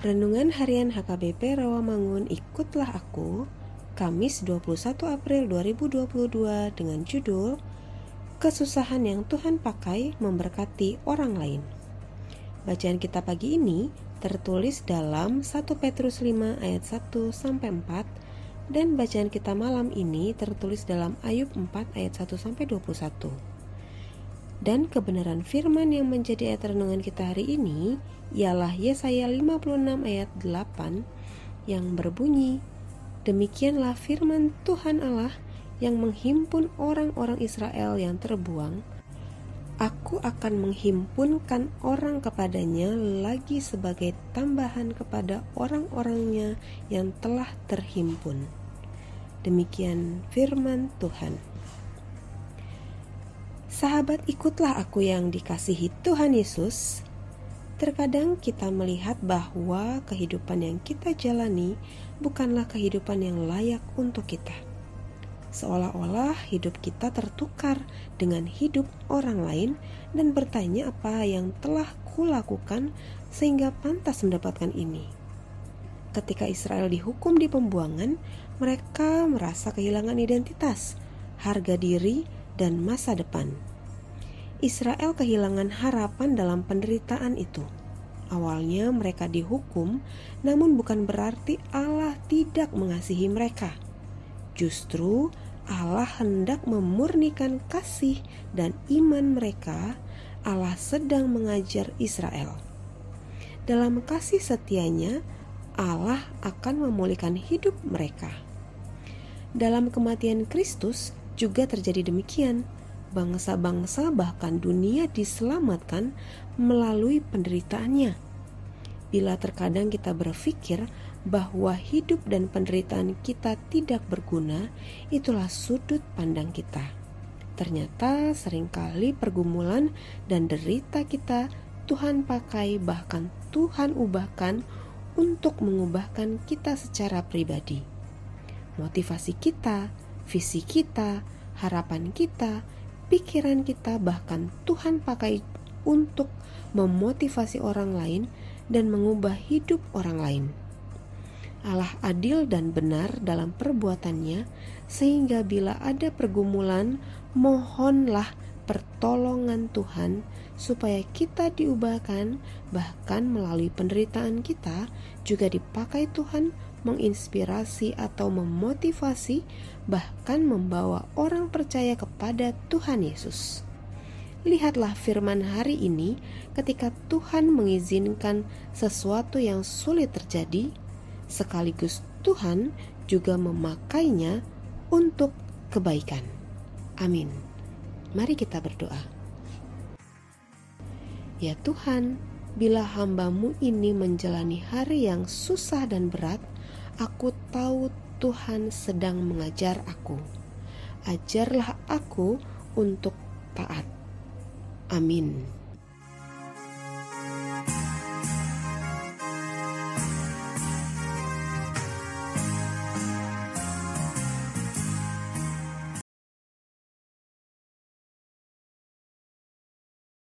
Renungan Harian HKBP Rawamangun Ikutlah Aku Kamis 21 April 2022 dengan judul Kesusahan yang Tuhan pakai memberkati orang lain Bacaan kita pagi ini tertulis dalam 1 Petrus 5 ayat 1 sampai 4 dan bacaan kita malam ini tertulis dalam Ayub 4 ayat 1 sampai 21. Dan kebenaran firman yang menjadi ayat renungan kita hari ini ialah Yesaya 56 ayat 8 yang berbunyi, Demikianlah firman Tuhan Allah yang menghimpun orang-orang Israel yang terbuang, Aku akan menghimpunkan orang kepadanya lagi sebagai tambahan kepada orang-orangnya yang telah terhimpun. Demikian firman Tuhan. Sahabat, ikutlah aku yang dikasihi Tuhan Yesus. Terkadang kita melihat bahwa kehidupan yang kita jalani bukanlah kehidupan yang layak untuk kita. Seolah-olah hidup kita tertukar dengan hidup orang lain dan bertanya apa yang telah kulakukan sehingga pantas mendapatkan ini. Ketika Israel dihukum di pembuangan, mereka merasa kehilangan identitas, harga diri, dan masa depan. Israel kehilangan harapan dalam penderitaan itu. Awalnya mereka dihukum, namun bukan berarti Allah tidak mengasihi mereka. Justru Allah hendak memurnikan kasih dan iman mereka. Allah sedang mengajar Israel. Dalam kasih setianya, Allah akan memulihkan hidup mereka. Dalam kematian Kristus juga terjadi demikian bangsa-bangsa bahkan dunia diselamatkan melalui penderitaannya. Bila terkadang kita berpikir bahwa hidup dan penderitaan kita tidak berguna, itulah sudut pandang kita. Ternyata sering kali pergumulan dan derita kita Tuhan pakai bahkan Tuhan ubahkan untuk mengubahkan kita secara pribadi. Motivasi kita, visi kita, harapan kita, pikiran kita bahkan Tuhan pakai untuk memotivasi orang lain dan mengubah hidup orang lain. Allah adil dan benar dalam perbuatannya, sehingga bila ada pergumulan, mohonlah pertolongan Tuhan supaya kita diubahkan, bahkan melalui penderitaan kita juga dipakai Tuhan menginspirasi atau memotivasi, bahkan membawa orang percaya kepada Tuhan Yesus. Lihatlah firman hari ini ketika Tuhan mengizinkan sesuatu yang sulit terjadi, sekaligus Tuhan juga memakainya untuk kebaikan. Amin. Mari kita berdoa. Ya Tuhan, bila hambamu ini menjalani hari yang susah dan berat, Aku tahu Tuhan sedang mengajar aku. Ajarlah aku untuk taat. Amin.